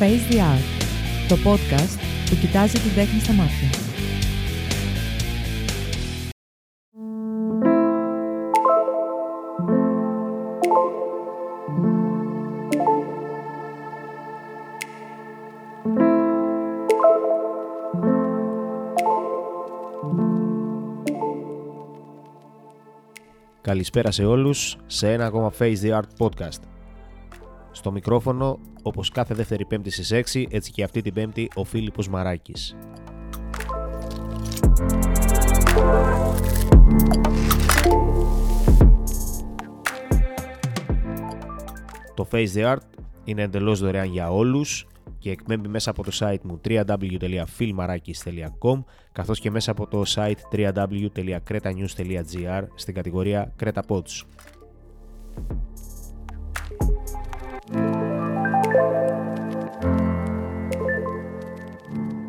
Face the Art, το podcast που κοιτάζει την τέχνη στα μάτια. Καλησπέρα σε όλους σε ένα ακόμα Face the Art podcast. Στο μικρόφωνο, όπως κάθε δεύτερη πέμπτη στις 6, έτσι και αυτή την πέμπτη, ο Φίλιππος Μαράκης. Το Face the Art είναι εντελώς δωρεάν για όλους και εκπέμπει μέσα από το site μου www.filmarakis.com καθώς και μέσα από το site www.cretanews.gr στην κατηγορία Creta Pods.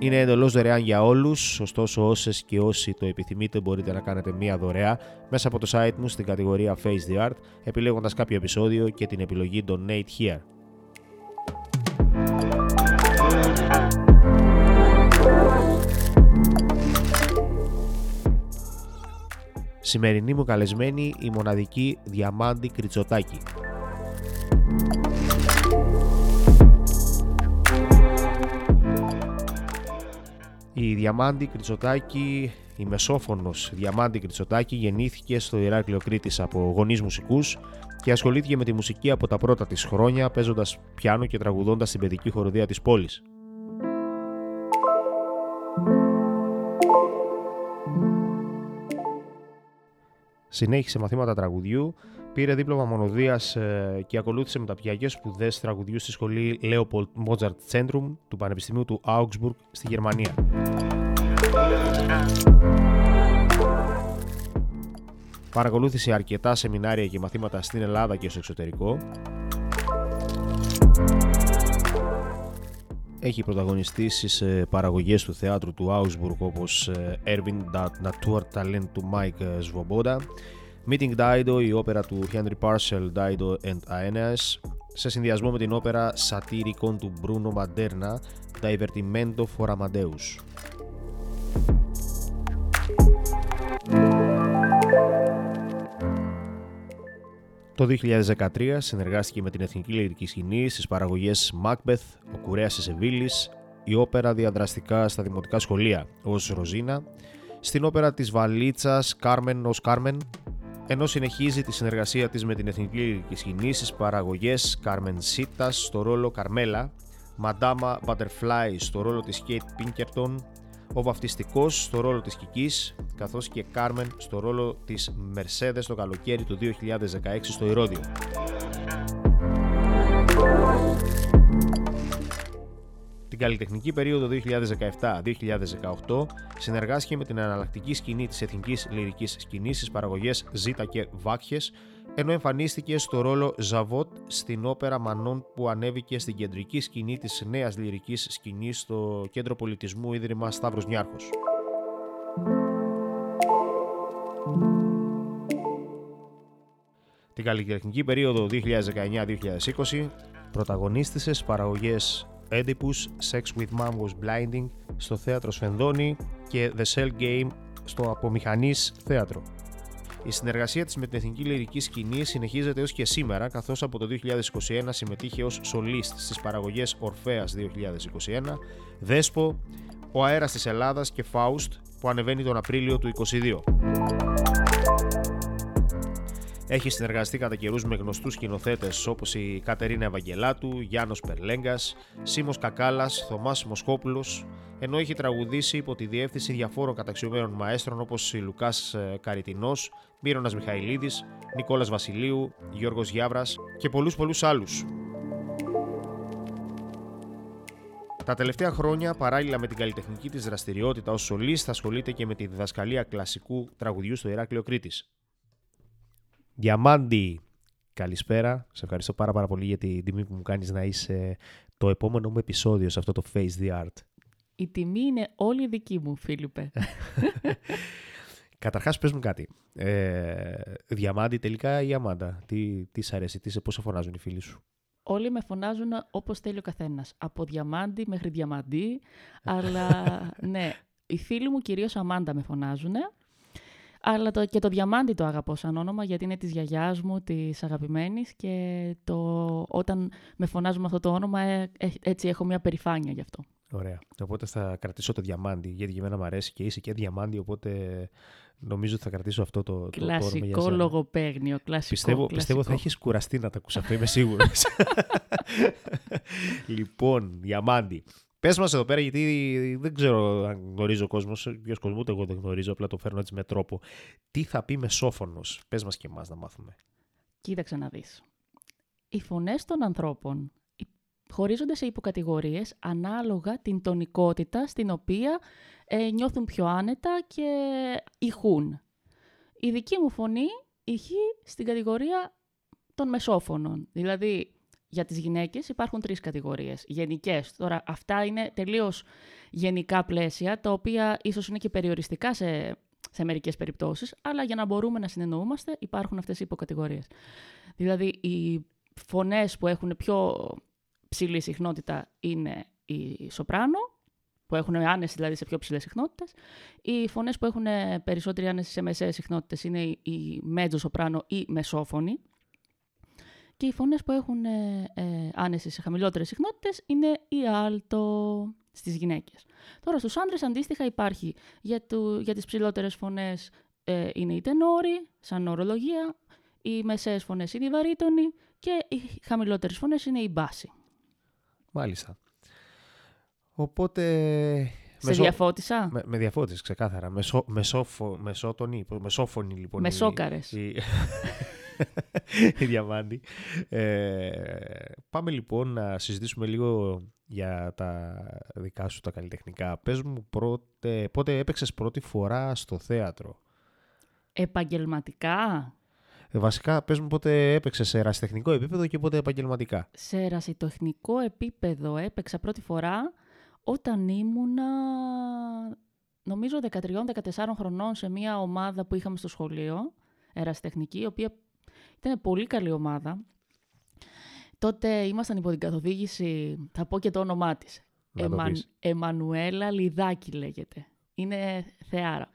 Είναι εντελώς δωρεάν για όλους, ωστόσο όσες και όσοι το επιθυμείτε μπορείτε να κάνετε μία δωρεά μέσα από το site μου στην κατηγορία Face the Art, επιλέγοντας κάποιο επεισόδιο και την επιλογή Donate Here. Σημερινή μου καλεσμένη η μοναδική Διαμάντη Κριτσοτάκη. Η Διαμάντη Κριτσοτάκη, η μεσόφωνος Διαμάντη Κριτσοτάκη γεννήθηκε στο Ηράκλειο Κρήτης από γονείς μουσικούς και ασχολήθηκε με τη μουσική από τα πρώτα της χρόνια παίζοντας πιάνο και τραγουδώντας στην παιδική χοροδία της πόλης. Συνέχισε μαθήματα τραγουδιού, πήρε δίπλωμα μονοδίας ε, και ακολούθησε μεταπτυχιακές σπουδές τραγουδιού στη σχολή Leopold Mozart Zentrum του Πανεπιστημίου του Augsburg στη Γερμανία. Παρακολούθησε αρκετά σεμινάρια και μαθήματα στην Ελλάδα και στο εξωτερικό. Έχει πρωταγωνιστήσει σε παραγωγές του θεάτρου του Augsburg όπως Erwin dat Naturtalent του Mike Svoboda, Meeting Dido, η όπερα του Henry Parcel Dido and Aeneas, σε συνδυασμό με την όπερα Satyricon του Bruno Maderna, Divertimento for Amadeus. Το 2013 συνεργάστηκε με την Εθνική Λυρική Σκηνή στις παραγωγές Macbeth, ο Κουρέας της Σεβίλης, η όπερα διαδραστικά στα δημοτικά σχολεία ως Ροζίνα, στην όπερα της Βαλίτσας Κάρμεν ως Κάρμεν, ενώ συνεχίζει τη συνεργασία της με την Εθνική Λυρική Σκηνή στις παραγωγές Κάρμεν Σίτας στο ρόλο Καρμέλα, Μαντάμα Butterfly στο ρόλο της Kate Pinkerton, ο βαφτιστικός στο ρόλο της Κικής, καθώς και Κάρμεν στο ρόλο της Mercedes το καλοκαίρι του 2016 στο Ηρώδιο. Την καλλιτεχνική περίοδο 2017-2018 συνεργάστηκε με την εναλλακτική σκηνή της Εθνικής Λυρικής Σκηνής στις παραγωγές Ζήτα και Βάκχες, ενώ εμφανίστηκε στο ρόλο Ζαβότ στην όπερα Μανών που ανέβηκε στην κεντρική σκηνή της νέας λυρικής σκηνής στο Κέντρο Πολιτισμού Ίδρυμα Σταύρος Νιάρχος. Την καλλιτεχνική περίοδο 2019-2020 πρωταγωνίστησες στις παραγωγές Oedipus, Sex with Mom Was Blinding στο θέατρο Σφενδόνη και The Cell Game στο Απομηχανής Θέατρο. Η συνεργασία της με την Εθνική Λυρική Σκηνή συνεχίζεται έως και σήμερα, καθώς από το 2021 συμμετείχε ως σολίστ στις παραγωγές Ορφέας 2021, Δέσπο, Ο Αέρας της Ελλάδας και Φάουστ που ανεβαίνει τον Απρίλιο του 2022. Έχει συνεργαστεί κατά καιρούς με γνωστούς σκηνοθέτες όπως η Κατερίνα Ευαγγελάτου, Γιάννος Περλέγκας, Σίμω Κακάλας, Θωμάς Μοσχόπουλο, ενώ έχει τραγουδήσει υπό τη διεύθυνση διαφόρων καταξιωμένων μαέστρων όπως η Λουκάς Καριτινός, Μύρονα Μιχαηλίδης, Νικόλας Βασιλείου, Γιώργος Γιάβρας και πολλούς πολλούς άλλους. Τα τελευταία χρόνια, παράλληλα με την καλλιτεχνική της δραστηριότητα ως σολίστ, ασχολείται και με τη διδασκαλία κλασικού τραγουδιού στο Ηράκλειο Κρήτης. Διαμάντη, καλησπέρα. Σε ευχαριστώ πάρα πάρα πολύ για την τιμή που μου κάνεις να είσαι το επόμενο μου επεισόδιο σε αυτό το Face the Art. Η τιμή είναι όλη δική μου, Φίλιππε. Καταρχάς πες μου κάτι. Ε, διαμάντη τελικά ή Αμάντα; Τι, τι σ' αρέσει, τι σε πόσο φωνάζουν οι φίλοι σου; όλοι με φωνάζουν όπως θέλει ο καθένας. Από διαμάντι μέχρι διαμαντή, αλλά ναι, οι φίλοι μου κυρίως Αμάντα με φωνάζουν. Αλλά το, και το διαμάντι το αγαπώ σαν όνομα γιατί είναι της γιαγιάς μου, της αγαπημένης και το, όταν με φωνάζουν με αυτό το όνομα ε, ε, έτσι έχω μια περηφάνεια γι' αυτό. Ωραία. Οπότε θα κρατήσω το διαμάντι γιατί για μένα μου αρέσει και είσαι και διαμάντι οπότε νομίζω ότι θα κρατήσω αυτό το, το, κλασικό το λογοπαίγνιο, κλασικό. Πιστεύω, κλασικό. πιστεύω θα έχεις κουραστεί να τα ακούσει αυτό, είμαι σίγουρος. λοιπόν, διαμάντι. Πες μας εδώ πέρα, γιατί δεν ξέρω αν γνωρίζει ο κόσμος, ποιο κόσμο ούτε εγώ δεν γνωρίζω, απλά το φέρνω έτσι με τρόπο. Τι θα πει μεσόφωνος, πες μας και εμάς να μάθουμε. Κοίταξε να δεις. Οι φωνές των ανθρώπων χωρίζονται σε υποκατηγορίες ανάλογα την τονικότητα στην οποία ε, νιώθουν πιο άνετα και ηχούν. Η δική μου φωνή ηχεί στην κατηγορία των μεσόφωνων. Δηλαδή, για τις γυναίκες υπάρχουν τρεις κατηγορίες γενικές. Τώρα αυτά είναι τελείως γενικά πλαίσια, τα οποία ίσως είναι και περιοριστικά σε, σε μερικές περιπτώσεις, αλλά για να μπορούμε να συνεννοούμαστε υπάρχουν αυτές οι υποκατηγορίες. Δηλαδή οι φωνές που έχουν πιο ψηλή συχνότητα είναι η σοπράνο, που έχουν άνεση δηλαδή σε πιο ψηλές συχνότητες. Οι φωνές που έχουν περισσότερη άνεση σε μεσαίες συχνότητες είναι η μέτζο σοπράνο ή μεσόφωνη. Και οι φωνές που έχουν ε, ε, άνεση σε χαμηλότερες συχνότητες είναι η άλτο στις γυναίκες. Τώρα στους άντρες αντίστοιχα υπάρχει για, του, για τις ψηλότερες φωνές ε, είναι η τενόρη, σαν ορολογία, οι μεσαίες φωνές είναι η βαρύτονη και οι χαμηλότερες φωνές είναι η μπάση. Μάλιστα. Οπότε... Σε μεσο... διαφώτισα; Με, με διαφώτισες ξεκάθαρα. Μεσο, μεσόφο, μεσότονη, μεσόφωνη λοιπόν. Μεσόκαρες. Η... η διαμάντη. Ε, πάμε λοιπόν να συζητήσουμε λίγο για τα δικά σου τα καλλιτεχνικά. Πες μου πρώτε, πότε έπαιξες πρώτη φορά στο θέατρο; Επαγγελματικά. Ε, βασικά, πες μου πότε έπαιξες σε ερασιτεχνικό επίπεδο και πότε επαγγελματικά. Σε ερασιτεχνικό επίπεδο έπαιξα πρώτη φορά όταν ήμουνα, νομίζω 13-14 χρονών σε μια ομάδα που είχαμε στο σχολείο, ερασιτεχνική, η οποία ήταν πολύ καλή ομάδα. Τότε ήμασταν υπό την καθοδήγηση, θα πω και το όνομά της. Εμαν, Εμμανουέλα Λιδάκη λέγεται. Είναι θεάρα.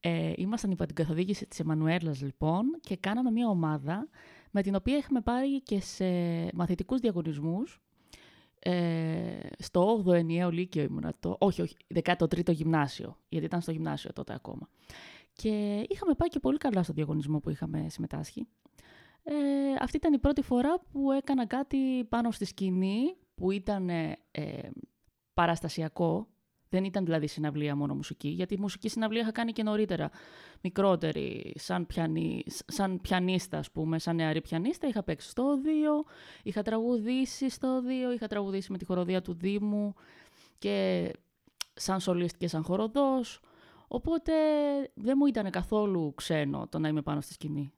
Ε, ήμασταν υπό την καθοδήγηση της Εμμανουέλας λοιπόν και κάναμε μια ομάδα με την οποία είχαμε πάρει και σε μαθητικούς διαγωνισμούς ε, στο 8ο ενιαίο λύκειο ήμουνα το, όχι, όχι, 13ο γυμνάσιο, γιατί ήταν στο γυμνάσιο τότε ακόμα. Και είχαμε πάει και πολύ καλά στο διαγωνισμό που είχαμε συμμετάσχει. Ε, αυτή ήταν η πρώτη φορά που έκανα κάτι πάνω στη σκηνή, που ήταν ε, παραστασιακό, δεν ήταν δηλαδή συναυλία μόνο μουσική, γιατί μουσική συναυλία είχα κάνει και νωρίτερα, μικρότερη, σαν, πιανί, σαν πιανίστα, ας πούμε, σαν νεαρή πιανίστα. Είχα παίξει στο οδείο, είχα τραγουδήσει στο οδείο, είχα τραγουδήσει με τη χοροδία του Δήμου και σαν σολίστ και σαν χοροδός. Οπότε δεν μου ήταν καθόλου ξένο το να είμαι πάνω στη σκηνή.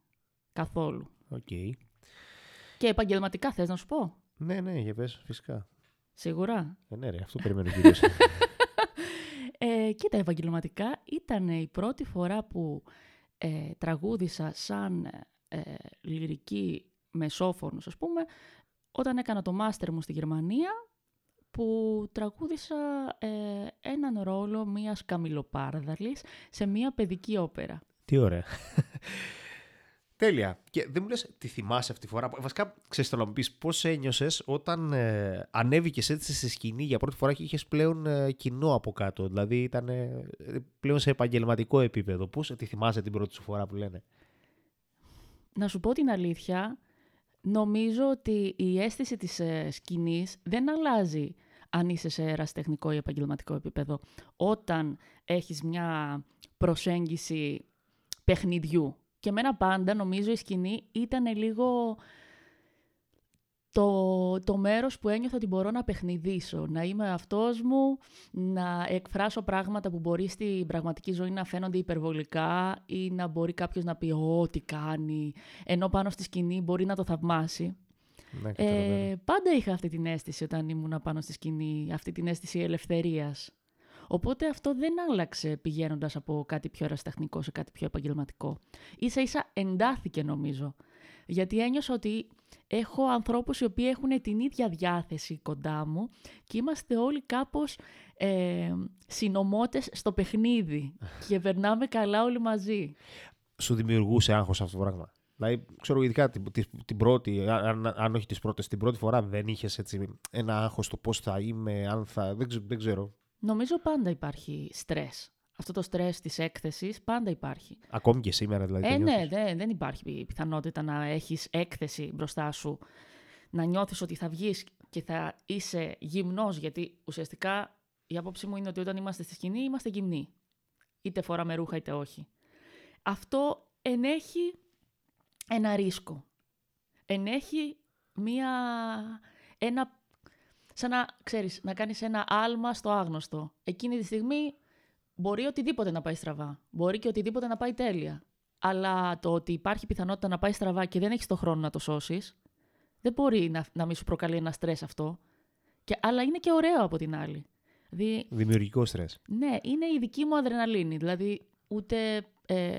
Καθόλου. Okay. Και επαγγελματικά θες να σου πω; Ναι, ναι, για πες, φυσικά. Σίγουρα. Ε, ναι, ρε, αυτό περιμένω κυρίως. ε, κοίτα, επαγγελματικά ήταν η πρώτη φορά που ε, τραγούδισα σαν ε, λυρική μεσόφωνος, ας πούμε, όταν έκανα το μάστερ μου στη Γερμανία, που τραγούδισα ε, έναν ρόλο μιας καμιλοπάρδαλης σε μια παιδική όπερα. Τι ωραία. Τέλεια. Και δεν μου λες τι θυμάσαι αυτή τη φορά; Βασικά, ξέρεις, θέλω να μου πεις πώς ένιωσες όταν ε, ανέβηκες έτσι στη σκηνή για πρώτη φορά και είχες πλέον ε, κοινό από κάτω; Δηλαδή ήταν ε, πλέον σε επαγγελματικό επίπεδο. Πώς τη θυμάσαι την πρώτη σου φορά που λένε; Να σου πω την αλήθεια, νομίζω ότι η αίσθηση της ε, σκηνής δεν αλλάζει αν είσαι σε ερασιτεχνικό ή επαγγελματικό επίπεδο. Όταν έχεις μια προσέγγιση παιχνιδιού και εμένα πάντα νομίζω η σκηνή ήταν λίγο το, το μέρος που ένιωθα ότι μπορώ να παιχνιδήσω, να είμαι αυτός μου, να εκφράσω πράγματα που μπορεί στην πραγματική ζωή να φαίνονται υπερβολικά ή να μπορεί κάποιος να πει ό,τι κάνει», ενώ πάνω στη σκηνή μπορεί να το θαυμάσει. Ναι, ε, πάντα είχα αυτή την αίσθηση όταν ήμουν πάνω στη σκηνή, αυτή την αίσθηση ελευθερίας. Οπότε αυτό δεν άλλαξε πηγαίνοντας από κάτι πιο ερασιτεχνικό σε κάτι πιο επαγγελματικό. σα ίσα εντάθηκε νομίζω. Γιατί ένιωσα ότι έχω ανθρώπους οι οποίοι έχουν την ίδια διάθεση κοντά μου και είμαστε όλοι κάπως ε, συνομότες στο παιχνίδι και περνάμε καλά όλοι μαζί. Σου δημιουργούσε άγχος αυτό το πράγμα. Δηλαδή, ξέρω, ειδικά την, την, πρώτη, αν, αν όχι τις πρώτες, την πρώτη φορά δεν είχες έτσι ένα άγχος το πώς θα είμαι, αν θα, δεν, δεν ξέρω. Νομίζω πάντα υπάρχει στρες. Αυτό το στρες της έκθεσης πάντα υπάρχει. Ακόμη και σήμερα δηλαδή. Ε, ναι, δεν, δεν υπάρχει πιθανότητα να έχεις έκθεση μπροστά σου, να νιώθεις ότι θα βγεις και θα είσαι γυμνός, γιατί ουσιαστικά η άποψή μου είναι ότι όταν είμαστε στη σκηνή είμαστε γυμνοί. Είτε φοράμε ρούχα είτε όχι. Αυτό ενέχει ένα ρίσκο. Ενέχει μία, ένα, σαν να, ξέρεις, να κάνεις ένα άλμα στο άγνωστο. Εκείνη τη στιγμή μπορεί οτιδήποτε να πάει στραβά. Μπορεί και οτιδήποτε να πάει τέλεια. Αλλά το ότι υπάρχει πιθανότητα να πάει στραβά και δεν έχεις το χρόνο να το σώσεις, δεν μπορεί να, να μην σου προκαλεί ένα στρες αυτό. Και, αλλά είναι και ωραίο από την άλλη. Δηλαδή, Δημιουργικό στρες. Ναι, είναι η δική μου αδρεναλίνη. Δηλαδή, ούτε ε,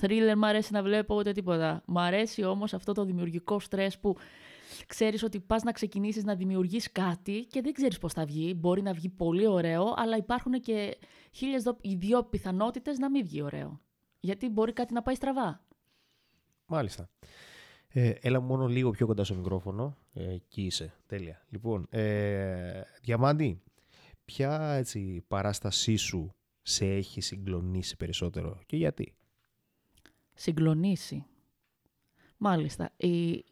thriller μ' αρέσει να βλέπω, ούτε τίποτα. Μ' αρέσει όμως αυτό το δημιουργικό στρες που ξέρεις ότι πας να ξεκινήσεις να δημιουργείς κάτι και δεν ξέρεις πώς θα βγει. Μπορεί να βγει πολύ ωραίο, αλλά υπάρχουν και χίλιες δυο πιθανότητες να μην βγει ωραίο. Γιατί μπορεί κάτι να πάει στραβά. Μάλιστα. Ε, έλα μόνο λίγο πιο κοντά στο μικρόφωνο. Ε, εκεί είσαι. Τέλεια. Λοιπόν, ε, Διαμάντη, ποια έτσι, παράστασή σου σε έχει συγκλονίσει περισσότερο και γιατί; Συγκλονίσει. Μάλιστα. Η,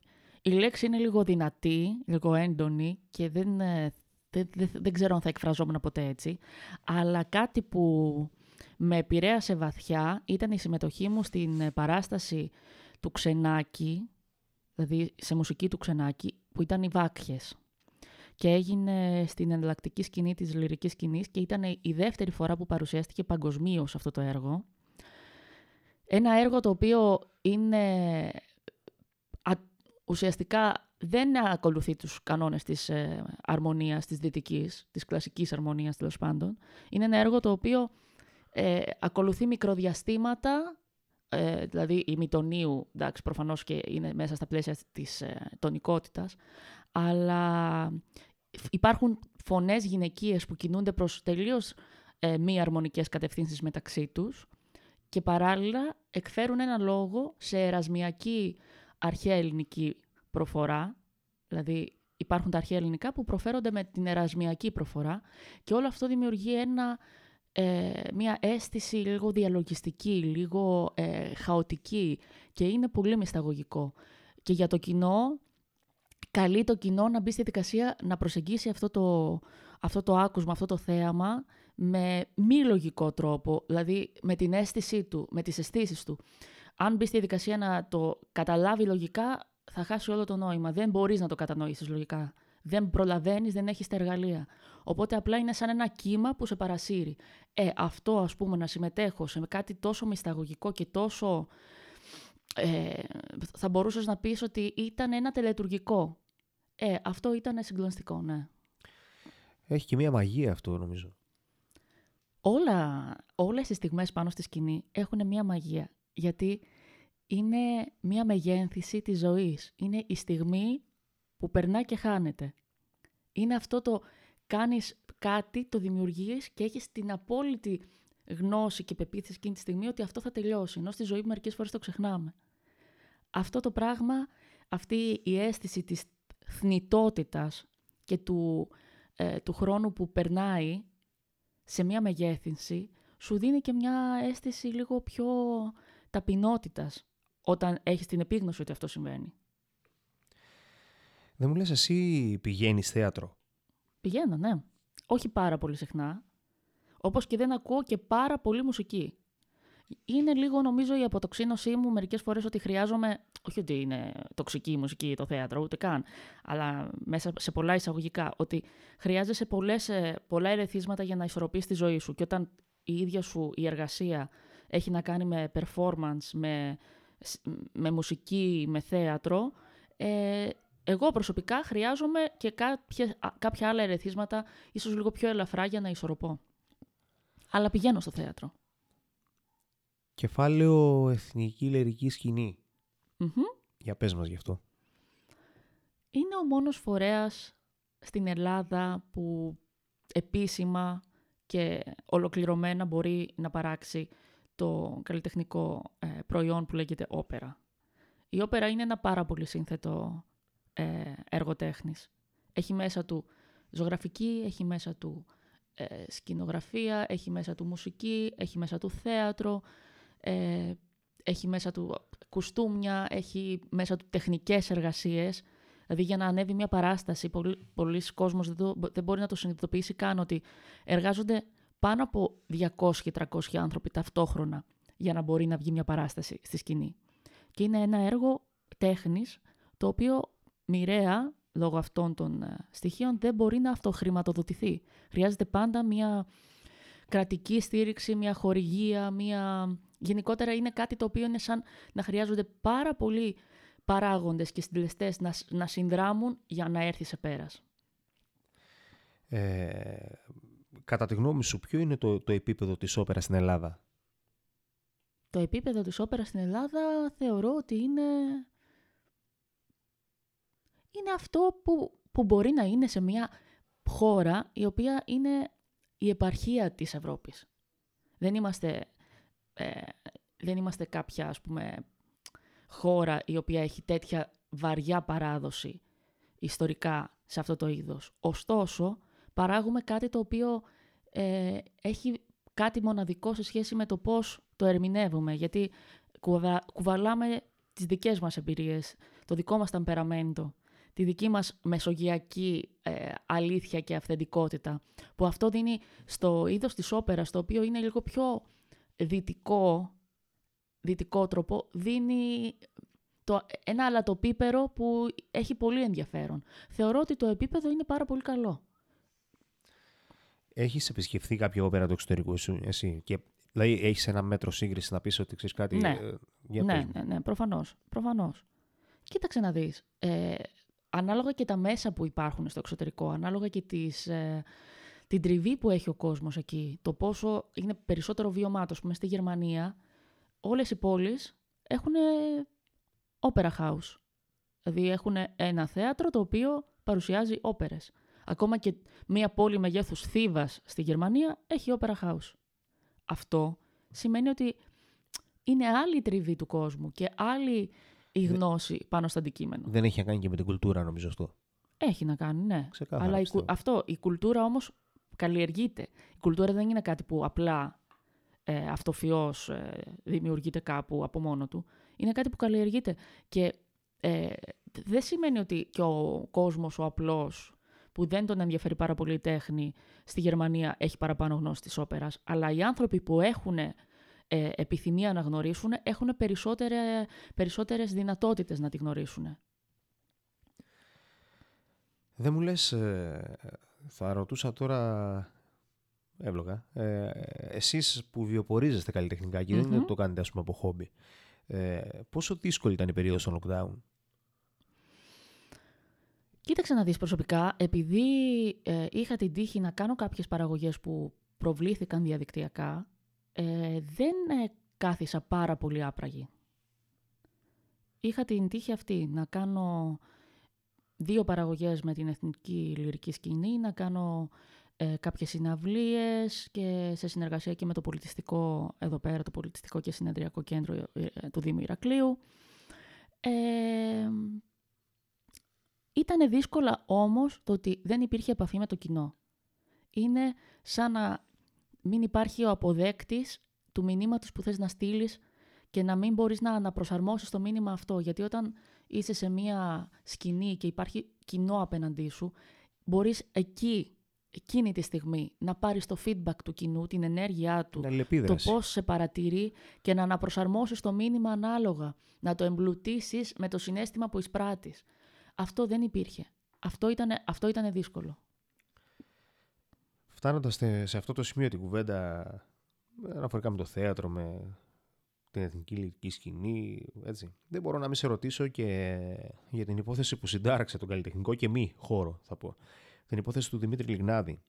η λέξη είναι λίγο δυνατή, λίγο έντονη και δεν, ε, δεν, δεν, δεν ξέρω αν θα εκφραζόμουν ποτέ έτσι. Αλλά κάτι που με επηρέασε βαθιά ήταν η συμμετοχή μου στην παράσταση του Ξενάκη, δηλαδή σε μουσική του Ξενάκη, που ήταν οι Βάκχες και έγινε στην εναλλακτική σκηνή της λυρικής σκηνής και ήταν η δεύτερη φορά που παρουσιάστηκε παγκοσμίως αυτό το έργο. Ένα έργο το οποίο είναι ουσιαστικά δεν ακολουθεί τους κανόνες της ε, αρμονίας, της δυτικής, της κλασικής αρμονίας τέλος πάντων. Είναι ένα έργο το οποίο ε, ακολουθεί μικροδιαστήματα, ε, δηλαδή η μητονίου, εντάξει, προφανώς και είναι μέσα στα πλαίσια της ε, τονικότητας, αλλά υπάρχουν φωνές γυναικείες που κινούνται προς τελείως ε, μη αρμονικές κατευθύνσεις μεταξύ τους και παράλληλα εκφέρουν ένα λόγο σε ερασμιακή αρχαία ελληνική προφορά, δηλαδή υπάρχουν τα αρχαία ελληνικά που προφέρονται με την ερασμιακή προφορά και όλο αυτό δημιουργεί ένα, ε, μια αίσθηση λίγο διαλογιστική, λίγο ε, χαοτική και είναι πολύ μυσταγωγικό. Και για το κοινό καλεί το κοινό να μπει στη δικασία να προσεγγίσει αυτό το, αυτό το άκουσμα, αυτό το θέαμα με μη λογικό τρόπο, δηλαδή με την αίσθησή του, με τις αισθήσεις του. Αν μπεις στη δικασία να το καταλάβει λογικά, θα χάσει όλο το νόημα. Δεν μπορείς να το κατανοήσεις λογικά. Δεν προλαβαίνεις, δεν έχεις τα εργαλεία. Οπότε απλά είναι σαν ένα κύμα που σε παρασύρει. Ε, αυτό ας πούμε να συμμετέχω σε κάτι τόσο μυσταγωγικό και τόσο ε, θα μπορούσες να πεις ότι ήταν ένα τελετουργικό. Ε, αυτό ήταν συγκλονιστικό, ναι. Έχει και μία μαγεία αυτό, νομίζω. Όλα, όλες οι στιγμές πάνω στη σκηνή έχουν μία μαγεία. Γιατί είναι μία μεγένθηση της ζωής. Είναι η στιγμή που περνά και χάνεται. Είναι αυτό το κάνεις κάτι, το δημιουργείς και έχεις την απόλυτη γνώση και πεποίθηση εκείνη τη στιγμή ότι αυτό θα τελειώσει. Ενώ στη ζωή μερικές φορές το ξεχνάμε αυτό το πράγμα, αυτή η αίσθηση της θνητότητας και του, ε, του χρόνου που περνάει σε μια μεγέθυνση, σου δίνει και μια αίσθηση λίγο πιο ταπεινότητας όταν έχεις την επίγνωση ότι αυτό συμβαίνει. Δεν μου λες εσύ πηγαίνεις θέατρο; Πηγαίνω, ναι. Όχι πάρα πολύ συχνά. Όπως και δεν ακούω και πάρα πολύ μουσική είναι λίγο νομίζω η αποτοξίνωσή μου μερικές φορές ότι χρειάζομαι, όχι ότι είναι τοξική η μουσική το θέατρο, ούτε καν, αλλά μέσα σε πολλά εισαγωγικά, ότι χρειάζεσαι πολλές, ε, πολλά ερεθίσματα για να ισορροπείς τη ζωή σου και όταν η ίδια σου η εργασία έχει να κάνει με performance, με, με μουσική, με θέατρο, ε, εγώ προσωπικά χρειάζομαι και κάποια, κάποια άλλα ερεθίσματα, ίσως λίγο πιο ελαφρά για να ισορροπώ. Αλλά πηγαίνω στο θέατρο. Κεφάλαιο Εθνική Λερική Για πες μας γι' αυτό. Είναι ο μόνος φορέας στην Ελλάδα που επίσημα και ολοκληρωμένα μπορεί να παράξει το καλλιτεχνικό ε, προϊόν που λέγεται όπερα. Η όπερα είναι ένα πάρα πολύ σύνθετο ε, έργο τέχνης. Έχει μέσα του ζωγραφική, έχει μέσα του ε, σκηνογραφία, έχει μέσα του μουσική, έχει μέσα του θέατρο, ε, έχει μέσα του κουστούμια, έχει μέσα του τεχνικές εργασίες. Δηλαδή για να ανέβει μια παράσταση, πολλοί, πολλοί κόσμος δεν, δεν μπορεί να το συνειδητοποιήσει καν ότι εργάζονται πάνω από 200-300 άνθρωποι ταυτόχρονα για να μπορεί να βγει μια παράσταση στη σκηνή. Και είναι ένα έργο τέχνης το οποίο μοιραία λόγω αυτών των ε, στοιχείων δεν μπορεί να αυτοχρηματοδοτηθεί. Χρειάζεται πάντα μια κρατική στήριξη, μια χορηγία, μια... Γενικότερα είναι κάτι το οποίο είναι σαν να χρειάζονται πάρα πολλοί παράγοντες και συντελεστές να, να συνδράμουν για να έρθει σε πέρας. Ε, κατά τη γνώμη σου, ποιο είναι το, το επίπεδο της όπερας στην Ελλάδα; Το επίπεδο της όπερας στην Ελλάδα θεωρώ ότι είναι είναι αυτό που, που μπορεί να είναι σε μια χώρα η οποία είναι η επαρχία της Ευρώπης. Δεν είμαστε, ε, δεν είμαστε κάποια, ας πούμε, χώρα η οποία έχει τέτοια βαριά παράδοση ιστορικά σε αυτό το είδος. Ωστόσο, παράγουμε κάτι το οποίο ε, έχει κάτι μοναδικό σε σχέση με το πώς το ερμηνεύουμε, γιατί κουβαλάμε τις δικές μας εμπειρίες, το δικό μας ταμπεραμέντο τη δική μας μεσογειακή ε, αλήθεια και αυθεντικότητα, που αυτό δίνει στο είδος της όπερας, το οποίο είναι λίγο πιο δυτικό, δυτικό τρόπο, δίνει το, ένα αλατοπίπερο που έχει πολύ ενδιαφέρον. Θεωρώ ότι το επίπεδο είναι πάρα πολύ καλό. Έχεις επισκεφθεί κάποια όπερα του εξωτερικού σου, εσύ, και δηλαδή έχεις ένα μέτρο σύγκριση να πεις ότι ξέρεις κάτι... Ναι, ε, για ναι, ναι, ναι, προφανώς, προφανώς. Κοίταξε να δεις. Ε, ανάλογα και τα μέσα που υπάρχουν στο εξωτερικό, ανάλογα και τις, ε, την τριβή που έχει ο κόσμος εκεί, το πόσο είναι περισσότερο βιωμάτος. Πούμε, στη Γερμανία όλες οι πόλεις έχουν opera house. Δηλαδή έχουν ένα θέατρο το οποίο παρουσιάζει όπερες. Ακόμα και μία πόλη μεγέθους Θήβας στη Γερμανία έχει opera house. Αυτό σημαίνει ότι είναι άλλη η τριβή του κόσμου και άλλη η γνώση πάνω στο αντικείμενο. Δεν έχει να κάνει και με την κουλτούρα, νομίζω αυτό. Έχει να κάνει, ναι. Ξεκάθαρα, Αλλά η, πιστεύω. αυτό, η κουλτούρα όμως καλλιεργείται. Η κουλτούρα δεν είναι κάτι που απλά ε, αυτοφιώς ε, δημιουργείται κάπου από μόνο του. Είναι κάτι που καλλιεργείται. Και ε, δεν σημαίνει ότι και ο κόσμος, ο απλός, που δεν τον ενδιαφέρει πάρα πολύ η τέχνη, στη Γερμανία έχει παραπάνω γνώση της όπερας. Αλλά οι άνθρωποι που έχουν ε, επιθυμία να γνωρίσουν, έχουν περισσότερε, περισσότερες δυνατότητες να τη γνωρίσουν. Δεν μου λες, ε, θα ρωτούσα τώρα εύλογα, ε, εσείς που βιοπορίζεστε καλλιτεχνικά και δεν το κάνετε ας πούμε από χόμπι, ε, πόσο δύσκολη ήταν η περίοδος των lockdown? Κοίταξε να δεις προσωπικά, επειδή ε, είχα την τύχη να κάνω κάποιες παραγωγές που προβλήθηκαν διαδικτυακά, ε, δεν ε, κάθισα πάρα πολύ άπραγη. Είχα την τύχη αυτή να κάνω δύο παραγωγές με την Εθνική Λυρική Σκηνή, να κάνω ε, κάποιες συναυλίες και σε συνεργασία και με το πολιτιστικό, εδώ πέρα, το πολιτιστικό και συνεδριακό κέντρο ε, του Δήμου Ηρακλείου. Ε, ήταν δύσκολα όμως το ότι δεν υπήρχε επαφή με το κοινό. Είναι σαν να μην υπάρχει ο αποδέκτης του μηνύματος που θες να στείλεις και να μην μπορείς να αναπροσαρμόσεις το μήνυμα αυτό. Γιατί όταν είσαι σε μία σκηνή και υπάρχει κοινό απέναντί σου, μπορείς εκεί, εκείνη τη στιγμή, να πάρεις το feedback του κοινού, την ενέργειά του, το πώς σε παρατηρεί και να αναπροσαρμόσεις το μήνυμα ανάλογα, να το εμπλουτίσεις με το συνέστημα που εισπράττεις. Αυτό δεν υπήρχε. Αυτό ήταν, αυτό ήταν δύσκολο. Φτάνοντας σε αυτό το σημείο την κουβέντα αναφορικά με το θέατρο, με την εθνική λυρική σκηνή, έτσι. Δεν μπορώ να μην σε ρωτήσω και για την υπόθεση που συντάραξε τον καλλιτεχνικό και μη χώρο, θα πω. Την υπόθεση του Δημήτρη Λιγνάδη.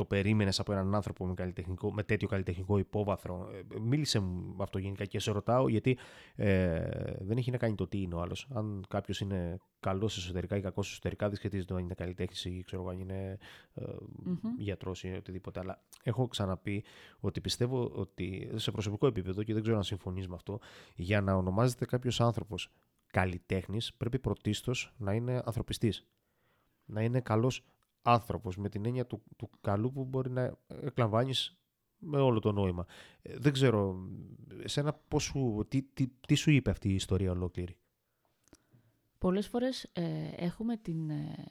Το περίμενες από έναν άνθρωπο με, καλλιτεχνικό, με τέτοιο καλλιτεχνικό υπόβαθρο. Ε, μίλησε μου αυτό γενικά και σε ρωτάω, γιατί ε, δεν έχει να κάνει το τι είναι ο άλλος. Αν κάποιος είναι καλός εσωτερικά ή κακός εσωτερικά, δεν σχετίζεται αν είναι καλλιτέχνης ή ξέρω αν είναι ε, mm-hmm. γιατρός ή οτιδήποτε. Αλλά έχω ξαναπεί ότι πιστεύω ότι σε προσωπικό επίπεδο και δεν ξέρω αν συμφωνείς με αυτό, για να ονομάζεται κάποιος άνθρωπος καλλιτέχνης, πρέπει πρωτίστως να είναι ανθρωπιστής. Να είναι καλός άνθρωπος με την έννοια του, του καλού που μπορεί να εκλαμβάνεις με όλο το νόημα. Ε, δεν ξέρω, εσένα πώς σου, τι, τι, τι, σου είπε αυτή η ιστορία ολόκληρη; Πολλές φορές ε, έχουμε την ε,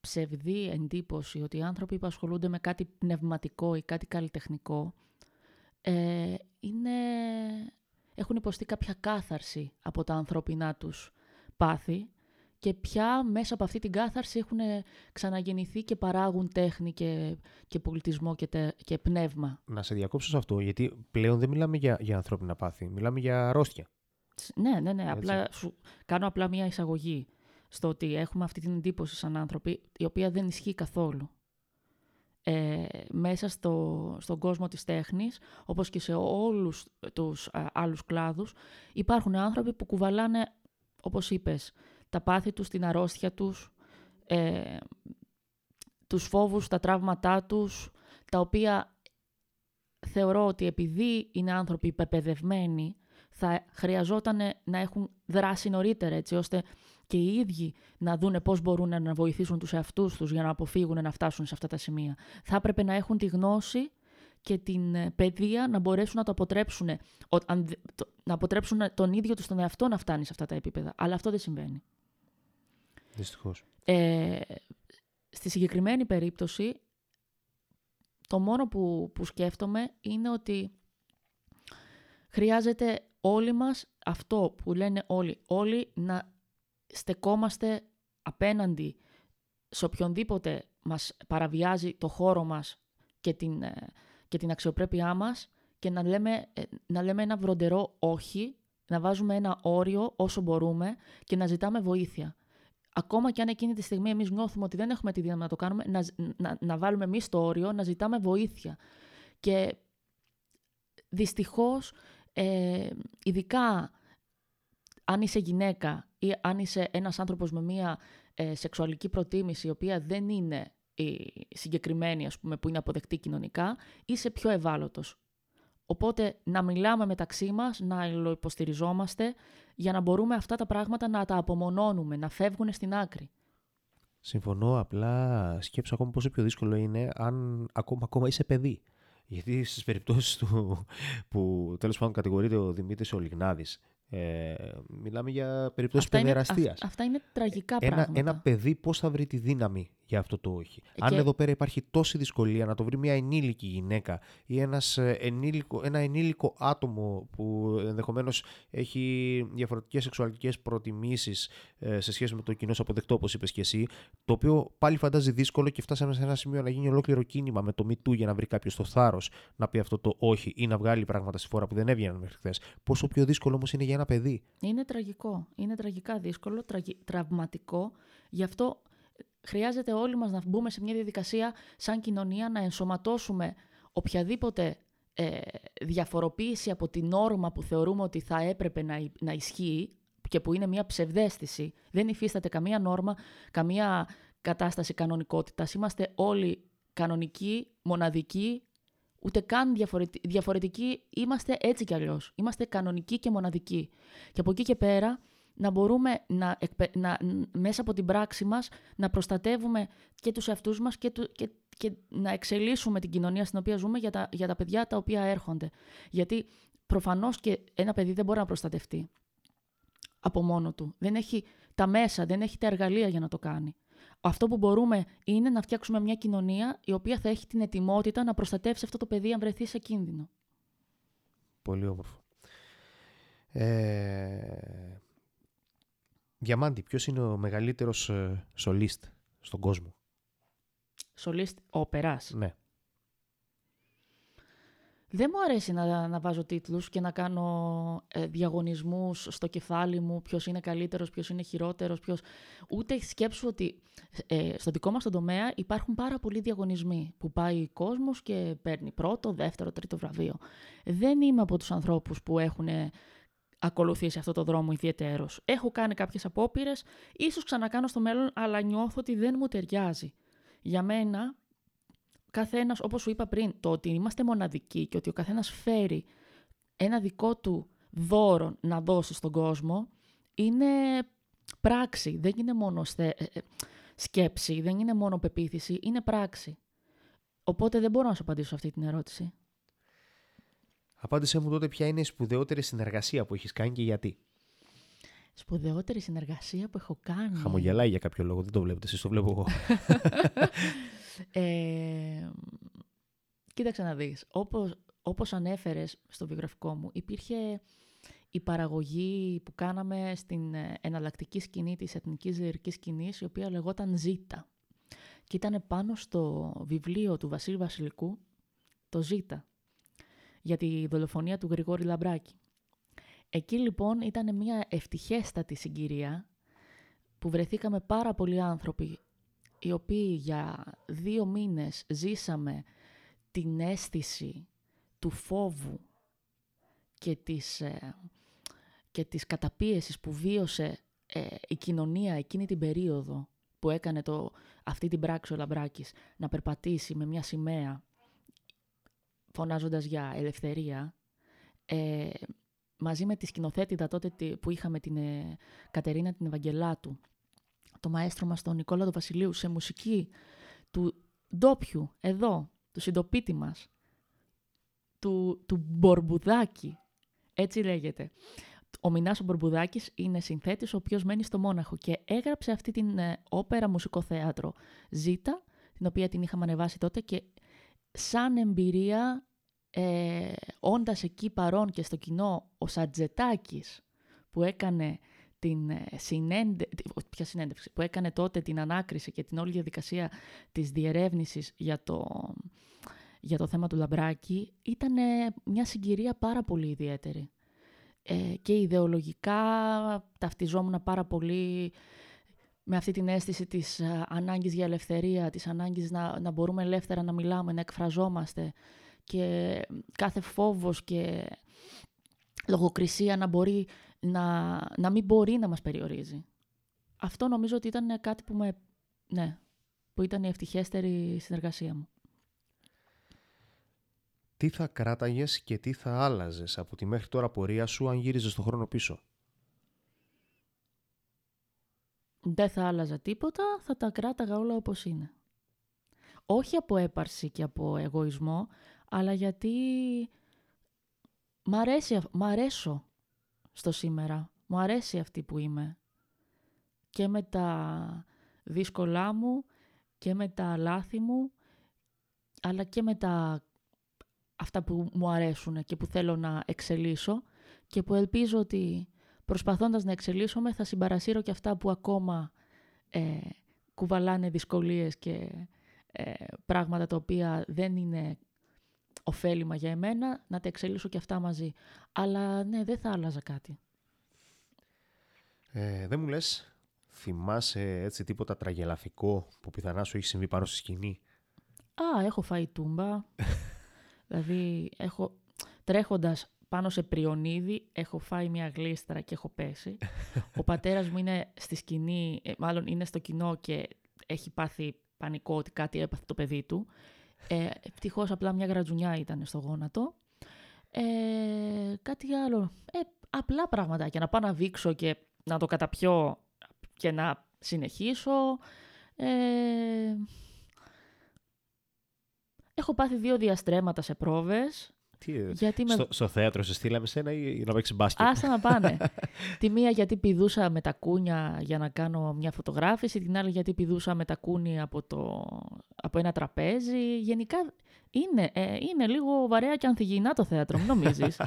ψευδή εντύπωση ότι οι άνθρωποι που ασχολούνται με κάτι πνευματικό ή κάτι καλλιτεχνικό ε, είναι, έχουν υποστεί κάποια κάθαρση από τα ανθρώπινά τους πάθη και πια μέσα από αυτή την κάθαρση έχουν ξαναγεννηθεί και παράγουν τέχνη και, και πολιτισμό και, και πνεύμα. Να σε διακόψω σε αυτό, γιατί πλέον δεν μιλάμε για, για ανθρώπινα πάθη, μιλάμε για αρρώστια. Ναι, ναι, ναι. Απλά, σου, κάνω απλά μια εισαγωγή στο ότι έχουμε αυτή την εντύπωση σαν άνθρωποι, η οποία δεν ισχύει καθόλου. Ε, μέσα στο, στον κόσμο της τέχνης, όπως και σε όλους τους α, άλλους κλάδους, υπάρχουν άνθρωποι που κουβαλάνε, όπως είπες, τα πάθη τους, την αρρώστια τους, ε, τους φόβους, τα τραύματά τους, τα οποία θεωρώ ότι επειδή είναι άνθρωποι υπεπαιδευμένοι, θα χρειαζόταν να έχουν δράσει νωρίτερα, έτσι ώστε και οι ίδιοι να δούνε πώς μπορούν να βοηθήσουν τους εαυτούς τους για να αποφύγουν να φτάσουν σε αυτά τα σημεία. Θα έπρεπε να έχουν τη γνώση και την ε, παιδεία να μπορέσουν να το αποτρέψουν, να αποτρέψουν τον ίδιο τους τον εαυτό να φτάνει σε αυτά τα επίπεδα. Αλλά αυτό δεν συμβαίνει. Δυστυχώς. Ε, στη συγκεκριμένη περίπτωση, το μόνο που, που σκέφτομαι είναι ότι χρειάζεται όλοι μας αυτό που λένε όλοι, όλοι να στεκόμαστε απέναντι σε οποιονδήποτε μας παραβιάζει το χώρο μας και την, ε, και την αξιοπρέπειά μας και να λέμε, ε, να λέμε ένα βροντερό όχι, να βάζουμε ένα όριο όσο μπορούμε και να ζητάμε βοήθεια ακόμα και αν εκείνη τη στιγμή εμείς νιώθουμε ότι δεν έχουμε τη δύναμη να το κάνουμε, να, να, να βάλουμε εμείς το όριο, να ζητάμε βοήθεια. Και δυστυχώς, ε, ειδικά αν είσαι γυναίκα ή αν είσαι ένας άνθρωπος με μία ε, σεξουαλική προτίμηση η οποία δεν είναι η συγκεκριμένη ας πούμε, που είναι αποδεκτή κοινωνικά, είσαι πιο ευάλωτος. Οπότε να μιλάμε μεταξύ μας, να υποστηριζόμαστε για να μπορούμε αυτά τα πράγματα να τα απομονώνουμε, να φεύγουν στην άκρη. Συμφωνώ, απλά σκέψω ακόμα πόσο πιο δύσκολο είναι αν ακόμα, ακόμα είσαι παιδί. Γιατί στις περιπτώσεις του που τέλος πάντων κατηγορείται ο Δημήτρης Ολιγνάδης ε, μιλάμε για περιπτώσεις παιδεραστία. Αυτά είναι τραγικά ένα, πράγματα. Ένα παιδί πώς θα βρει τη δύναμη για αυτό το όχι. Ε, Αν εδώ πέρα υπάρχει τόση δυσκολία να το βρει μια ενήλικη γυναίκα ή ένας ε, ενήλικο, ένα ενήλικο άτομο που ενδεχομένως έχει διαφορετικές σεξουαλικές προτιμήσεις ε, σε σχέση με το κοινό αποδεκτό, όπως είπες και εσύ, το οποίο πάλι φαντάζει δύσκολο και φτάσαμε σε ένα σημείο να γίνει ολόκληρο κίνημα με το Me για να βρει κάποιος το θάρρος να πει αυτό το όχι ή να βγάλει πράγματα στη φόρα που δεν έβγαιναν μέχρι χθες. Πόσο πιο δύσκολο όμως είναι για ένα παιδί. Είναι τραγικό. Είναι τραγικά δύσκολο, τραυματικό. Γι' αυτό χρειάζεται όλοι μας να μπούμε σε μια διαδικασία σαν κοινωνία να ενσωματώσουμε οποιαδήποτε ε, διαφοροποίηση από την νόρμα που θεωρούμε ότι θα έπρεπε να, να ισχύει και που είναι μια ψευδέστηση. Δεν υφίσταται καμία νόρμα, καμία κατάσταση κανονικότητας. Είμαστε όλοι κανονικοί, μοναδικοί, ούτε καν διαφορετικοί. Είμαστε έτσι κι αλλιώς. Είμαστε κανονικοί και μοναδικοί. Και από εκεί και πέρα να μπορούμε να, να, μέσα από την πράξη μας να προστατεύουμε και τους εαυτούς μας και, του, και, και να εξελίσσουμε την κοινωνία στην οποία ζούμε για τα, για τα παιδιά τα οποία έρχονται. Γιατί προφανώς και ένα παιδί δεν μπορεί να προστατευτεί από μόνο του. Δεν έχει τα μέσα, δεν έχει τα εργαλεία για να το κάνει. Αυτό που μπορούμε είναι να φτιάξουμε μια κοινωνία η οποία θα έχει την ετοιμότητα να προστατεύσει αυτό το παιδί αν βρεθεί σε κίνδυνο. Πολύ όμορφο. Ε, Διαμάντη, ποιος είναι ο μεγαλύτερος ε, σολίστ στον κόσμο; Σολίστ όπερας. Ναι. Δεν μου αρέσει να, να βάζω τίτλους και να κάνω ε, διαγωνισμούς στο κεφάλι μου, ποιος είναι καλύτερος, ποιος είναι χειρότερος, ποιος... Ούτε σκέψου ότι ε, στο δικό μας τον τομέα υπάρχουν πάρα πολλοί διαγωνισμοί που πάει ο κόσμος και παίρνει πρώτο, δεύτερο, τρίτο βραβείο. Δεν είμαι από τους ανθρώπους που έχουν ακολουθήσει αυτό το δρόμο ιδιαίτερο. Έχω κάνει κάποιες απόπειρες, ίσως ξανακάνω στο μέλλον, αλλά νιώθω ότι δεν μου ταιριάζει. Για μένα καθένας, όπως σου είπα πριν, το ότι είμαστε μοναδικοί και ότι ο καθένας φέρει ένα δικό του δώρο να δώσει στον κόσμο, είναι πράξη. Δεν είναι μόνο ε, ε, σκέψη, δεν είναι μόνο πεποίθηση, είναι πράξη. Οπότε δεν μπορώ να σου απαντήσω αυτή την ερώτηση. Απάντησέ μου τότε ποια είναι η σπουδαιότερη συνεργασία που έχεις κάνει και γιατί. Σπουδαιότερη συνεργασία που έχω κάνει. Χαμογελάει για κάποιο λόγο, δεν το βλέπετε, εσείς το βλέπω εγώ. Ε, κοίταξε να δεις. Όπως, όπως ανέφερες στο βιογραφικό μου, υπήρχε η παραγωγή που κάναμε στην ε, εναλλακτική σκηνή της εθνικής λυρικής σκηνής, η οποία λεγόταν «Ζήτα». Και ήταν πάνω στο βιβλίο του Βασίλη Βασιλικού, το «Ζήτα», για τη δολοφονία του Γρηγόρη Λαμπράκη. Εκεί λοιπόν ήταν μια ευτυχέστατη συγκυρία που βρεθήκαμε πάρα πολλοί άνθρωποι οι οποίοι για δύο μήνες ζήσαμε την αίσθηση του φόβου και της, ε, και της καταπίεσης που βίωσε ε, η κοινωνία εκείνη την περίοδο που έκανε το, αυτή την πράξη ο Λαμπράκης να περπατήσει με μια σημαία φωνάζοντας για ελευθερία ε, μαζί με τη σκηνοθέτηδα τότε που είχαμε την ε, Κατερίνα την Ευαγγελάτου το μαέστρο μας τον Νικόλα του Βασιλείου σε μουσική του ντόπιου, εδώ, του συντοπίτη μας, του, του Μπορμπουδάκη, έτσι λέγεται. Ο Μινάς ο Μπορμπουδάκης είναι συνθέτης ο οποίος μένει στο Μόναχο και έγραψε αυτή την ε, όπερα μουσικό θέατρο Ζήτα, την οποία την είχαμε ανεβάσει τότε και σαν εμπειρία ε, όντας εκεί παρόν και στο κοινό ο Σατζετάκης που έκανε την ε, ποια συνέντευξη, που έκανε τότε την ανάκριση και την όλη διαδικασία της διερεύνησης για το, για το θέμα του Λαμπράκη ήταν μια συγκυρία πάρα πολύ ιδιαίτερη. Ε, και ιδεολογικά ταυτιζόμουν πάρα πολύ με αυτή την αίσθηση της ε, ανάγκης για ελευθερία, της ανάγκης να, να μπορούμε ελεύθερα να μιλάμε, να εκφραζόμαστε και κάθε φόβος και λογοκρισία να μπορεί να, να μην μπορεί να μας περιορίζει. Αυτό νομίζω ότι ήταν κάτι που με... Ναι, που ήταν η ευτυχέστερη συνεργασία μου. Τι θα κράταγες και τι θα άλλαζες από τη μέχρι τώρα πορεία σου αν γύριζες τον χρόνο πίσω; Δεν θα άλλαζα τίποτα, θα τα κράταγα όλα όπως είναι. Όχι από έπαρση και από εγωισμό, αλλά γιατί μ' αρέσει, μ' αρέσω στο σήμερα. Μου αρέσει αυτή που είμαι. Και με τα δύσκολά μου και με τα λάθη μου, αλλά και με τα αυτά που μου αρέσουν και που θέλω να εξελίσω και που ελπίζω ότι προσπαθώντας να εξελίσσομαι θα συμπαρασύρω και αυτά που ακόμα ε, κουβαλάνε δυσκολίες και ε, πράγματα τα οποία δεν είναι ωφέλιμα για εμένα, να τα εξελίσσω και αυτά μαζί. Αλλά ναι, δεν θα άλλαζα κάτι. Ε, δεν μου λες, θυμάσαι έτσι τίποτα τραγελαφικό που πιθανά σου έχει συμβεί πάνω στη σκηνή; Α, έχω φάει τούμπα. δηλαδή, έχω, τρέχοντας πάνω σε πριονίδι, έχω φάει μια γλίστρα και έχω πέσει. Ο πατέρας μου είναι στη σκηνή, ε, μάλλον είναι στο κοινό και έχει πάθει πανικό ότι κάτι έπαθε το παιδί του. Ε, ευτυχώς απλά μια γρατζουνιά ήταν στο γόνατο. Ε, κάτι άλλο. Ε, απλά πράγματα. Και να πάω να δείξω και να το καταπιώ και να συνεχίσω. Ε, έχω πάθει δύο διαστρέμματα σε πρόβες. Τι, γιατί στο, στο θέατρο σε στείλαμε σένα ή να παίξεις μπάσκετ; Άστα να πάνε. τη μία γιατί πηδούσα με τα κούνια για να κάνω μια φωτογράφηση, την άλλη γιατί πηδούσα με τα κούνια από, το, από ένα τραπέζι. Γενικά είναι, ε, είναι λίγο βαρέα και ανθυγιεινά το θέατρο, μην νομίζεις.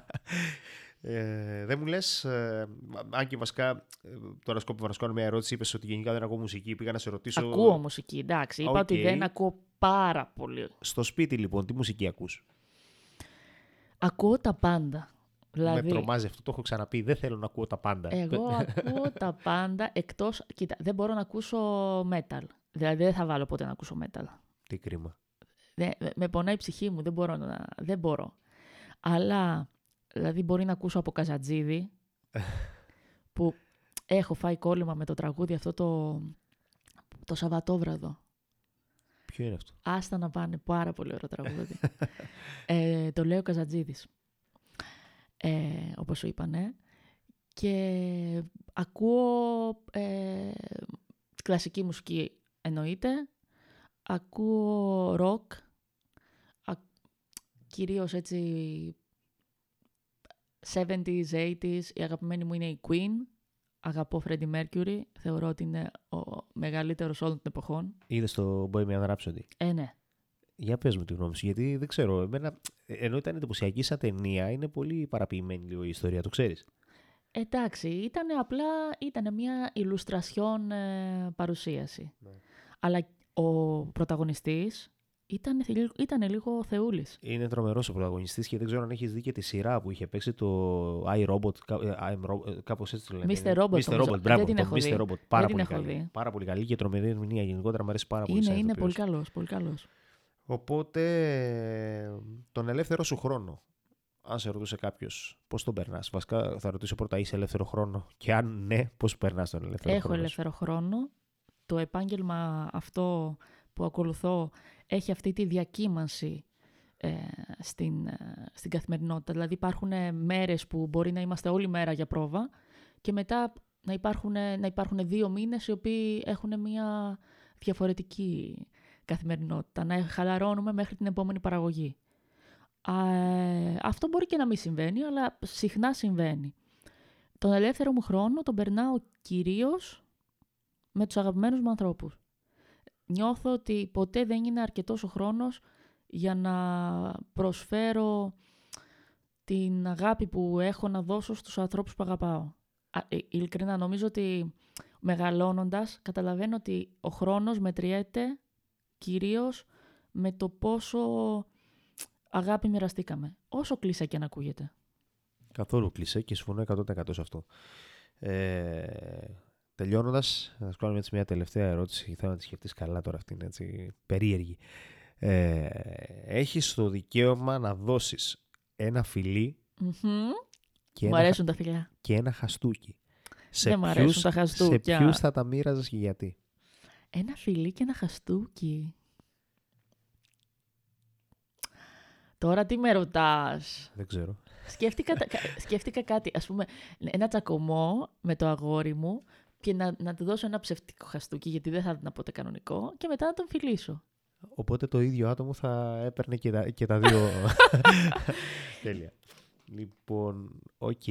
Ε, δεν μου λες, ε, αν και βασικά ε, τώρα σκόπευα να σου μια ερώτηση, είπες ότι γενικά δεν ακούω μουσική. Πήγα να σε ρωτήσω. Ακούω μουσική, εντάξει. Είπα ότι δεν ακούω πάρα πολύ. Στο σπίτι λοιπόν, τι μουσική ακούς; Ακούω τα πάντα. Δηλαδή, Με τρομάζει αυτό, το έχω ξαναπεί. Δεν θέλω να ακούω τα πάντα. εγώ ακούω τα πάντα εκτός... Κοίτα, δεν μπορώ να ακούσω metal. Δηλαδή δεν θα βάλω ποτέ να ακούσω metal. Τι κρίμα. Δεν- με πονάει η ψυχή μου, δεν μπορώ να... Δεν μπορώ. Αλλά, δηλαδή μπορεί να ακούσω από Καζατζίδη, που έχω φάει κόλλημα με το τραγούδι αυτό το, το Σαββατόβραδο. Ποιο είναι αυτό; Άστα να πάνε, πάρα πολύ ωραίο τραγούδι. ε, το λέει ο Καζατζίδης, ε, όπως σου είπανε. Και ακούω ε, κλασική μουσική εννοείται. Ακούω ροκ. Α, κυρίως έτσι 70s, 80s. Η αγαπημένη μου είναι η Queen. Αγαπώ Freddie Mercury. Θεωρώ ότι είναι ο μεγαλύτερος όλων των εποχών. Είδες το Bohemian Rhapsody; Ε, ναι. Για πες μου τη γνώμη σου, γιατί δεν ξέρω. Εμένα, ενώ ήταν εντυπωσιακή σαν ταινία, είναι πολύ παραποιημένη λίγο η ιστορία, το ξέρεις. Εντάξει, ήταν απλά ήταν μια ηλουστρασιόν ε, παρουσίαση. Ναι. Αλλά ο πρωταγωνιστής ήταν, ήταν λίγο θεούλης. Είναι τρομερός ο πρωταγωνιστής και δεν ξέρω αν έχεις δει και τη σειρά που είχε παίξει το iRobot. κα- ε, I'm Ro- ε, Κάπως έτσι το λένε. Mr. Robot, Mr. νομίζω. Robot, μπράβο. Δεν την το έχω Mr. δει. Robot. Πάρα την πολύ έχω καλή. δει. Πάρα πολύ καλή και τρομερή ερμηνεία. Γενικότερα μου αρέσει πάρα πολύ. Είναι, σαν είναι ηθοποιός. πολύ καλός, πολύ καλός. Οπότε, ε, τον ελεύθερο σου χρόνο, αν σε ρωτούσε κάποιος πώς τον περνάς; Βασικά, θα ρωτήσω πρώτα, είσαι ελεύθερο χρόνο; Και αν ναι, πώς περνάς τον ελεύθερο Έχω χρόνο. σου; ελεύθερο χρόνο. Το επάγγελμα αυτό που ακολουθώ έχει αυτή τη διακύμανση ε, στην, ε, στην καθημερινότητα. Δηλαδή υπάρχουν ε, μέρες που μπορεί να είμαστε όλη μέρα για πρόβα και μετά να υπάρχουν, να υπάρχουν δύο μήνες οι οποίοι έχουν μια διαφορετική καθημερινότητα. Να χαλαρώνουμε μέχρι την επόμενη παραγωγή. Α, ε, αυτό μπορεί και να μην συμβαίνει, αλλά συχνά συμβαίνει. Τον ελεύθερο μου χρόνο τον περνάω κυρίως με τους αγαπημένους μου ανθρώπους. Νιώθω ότι ποτέ δεν είναι αρκετός ο χρόνος για να προσφέρω την αγάπη που έχω να δώσω στους ανθρώπους που αγαπάω. Α, ε, ειλικρινά, νομίζω ότι μεγαλώνοντας καταλαβαίνω ότι ο χρόνος μετριέται κυρίως με το πόσο αγάπη μοιραστήκαμε. Όσο κλεισέ και να ακούγεται. Καθόλου κλεισέ και συμφωνώ 100% σε αυτό. Ε, Τελειώνοντας, θα σου κάνω έτσι μια τελευταία ερώτηση. Θέλω να τη σκεφτείς καλά τώρα, αυτή είναι έτσι περίεργη. Ε, έχεις το δικαίωμα να δώσεις ένα φιλί Μμμ. και Μου ένα, αρέσουν τα φιλιά. και ένα χαστούκι. Σε Δεν μ' αρέσουν ποιους- τα χαστούκια. Σε ποιους θα τα μοίραζες και γιατί; Ένα φιλί και ένα χαστούκι. Τώρα τι με ρωτάς; Δεν ξέρω. Σκέφτηκα, τα- κα- σκέφτηκα κάτι, ας πούμε, ένα τσακωμό με το αγόρι μου και να, να του δώσω ένα ψεύτικο χαστούκι, γιατί δεν θα ήταν ποτέ κανονικό, και μετά να τον φιλήσω. Οπότε το ίδιο άτομο θα έπαιρνε και τα, και τα δύο. Τέλεια. Λοιπόν, οκ.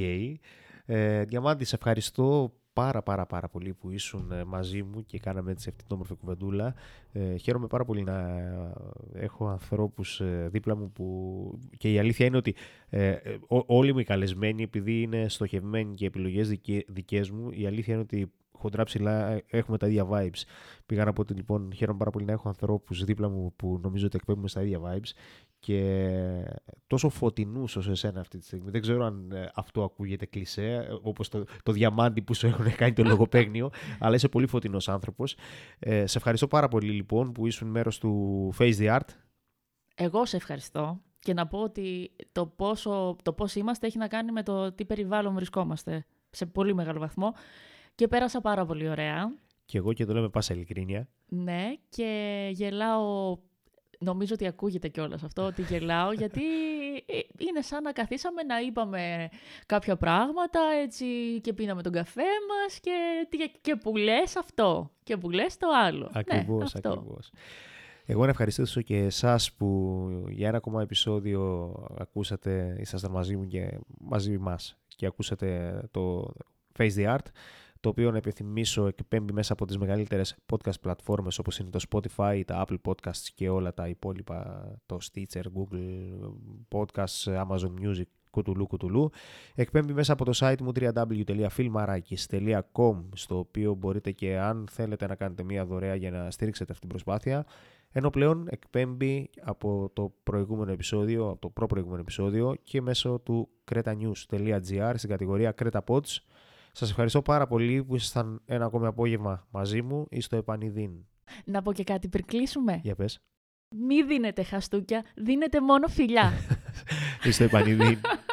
Ε, Διαμάντη, σε ευχαριστώ πάρα πάρα πάρα πολύ που ήσουν ε, μαζί μου και κάναμε έτσι αυτή την όμορφη κουβεντούλα. Ε, χαίρομαι πάρα πολύ να ε, έχω ανθρώπους ε, δίπλα μου που... Και η αλήθεια είναι ότι ε, ε, ό- όλοι μου οι καλεσμένοι, επειδή είναι στοχευμένοι και επιλογές δικέ, δικές μου, η αλήθεια είναι ότι χοντρά ψηλά ε, έχουμε τα ίδια vibes. Πήγα να πω ότι λοιπόν χαίρομαι πάρα πολύ να έχω ανθρώπους δίπλα μου που νομίζω ότι εκπέμπουμε στα ίδια vibes και τόσο φωτεινούς όσο εσένα αυτή τη στιγμή. Δεν ξέρω αν ε, αυτό ακούγεται κλισέ, ε, όπως το, το διαμάντι που σου έχουν κάνει το λογοπαίγνιο, αλλά είσαι πολύ φωτεινός άνθρωπος. Ε, σε ευχαριστώ πάρα πολύ λοιπόν που ήσουν μέρος του Face the Art. Εγώ σε ευχαριστώ και να πω ότι το, πόσο, το πώς είμαστε έχει να κάνει με το τι περιβάλλον βρισκόμαστε σε πολύ μεγάλο βαθμό και πέρασα πάρα πολύ ωραία. Και εγώ και το λέω με πάσα ειλικρίνεια. Ναι, και γελάω. Νομίζω ότι ακούγεται κιόλας αυτό, ότι γελάω, γιατί ε, είναι σαν να καθίσαμε να είπαμε κάποια πράγματα έτσι και πίναμε τον καφέ μας και, και, και που λες αυτό και που λες το άλλο. Ακριβώς, ναι, αυτό. ακριβώς. Εγώ να ευχαριστήσω και εσάς που για ένα ακόμα επεισόδιο ακούσατε, ήσασταν μαζί μου και μαζί μας και ακούσατε το Face the Art το οποίο να επιθυμίσω εκπέμπει μέσα από τις μεγαλύτερες podcast πλατφόρμες όπως είναι το Spotify, τα Apple Podcasts και όλα τα υπόλοιπα, το Stitcher, Google Podcasts, Amazon Music, κουτουλού κουτουλού. Εκπέμπει μέσα από το site μου www.filmarakis.com στο οποίο μπορείτε και αν θέλετε να κάνετε μια δωρεά για να στηρίξετε αυτή την προσπάθεια ενώ πλέον εκπέμπει από το προηγούμενο επεισόδιο, από το προ-προηγούμενο επεισόδιο και μέσω του cretanews.gr στην κατηγορία Creta Pods. Σας ευχαριστώ πάρα πολύ που ήσασταν ένα ακόμη απόγευμα μαζί μου ή στο επανειδήν. Να πω και κάτι πριν κλείσουμε. Για πες. Μη δίνετε χαστούκια, δίνετε μόνο φιλιά. ή στο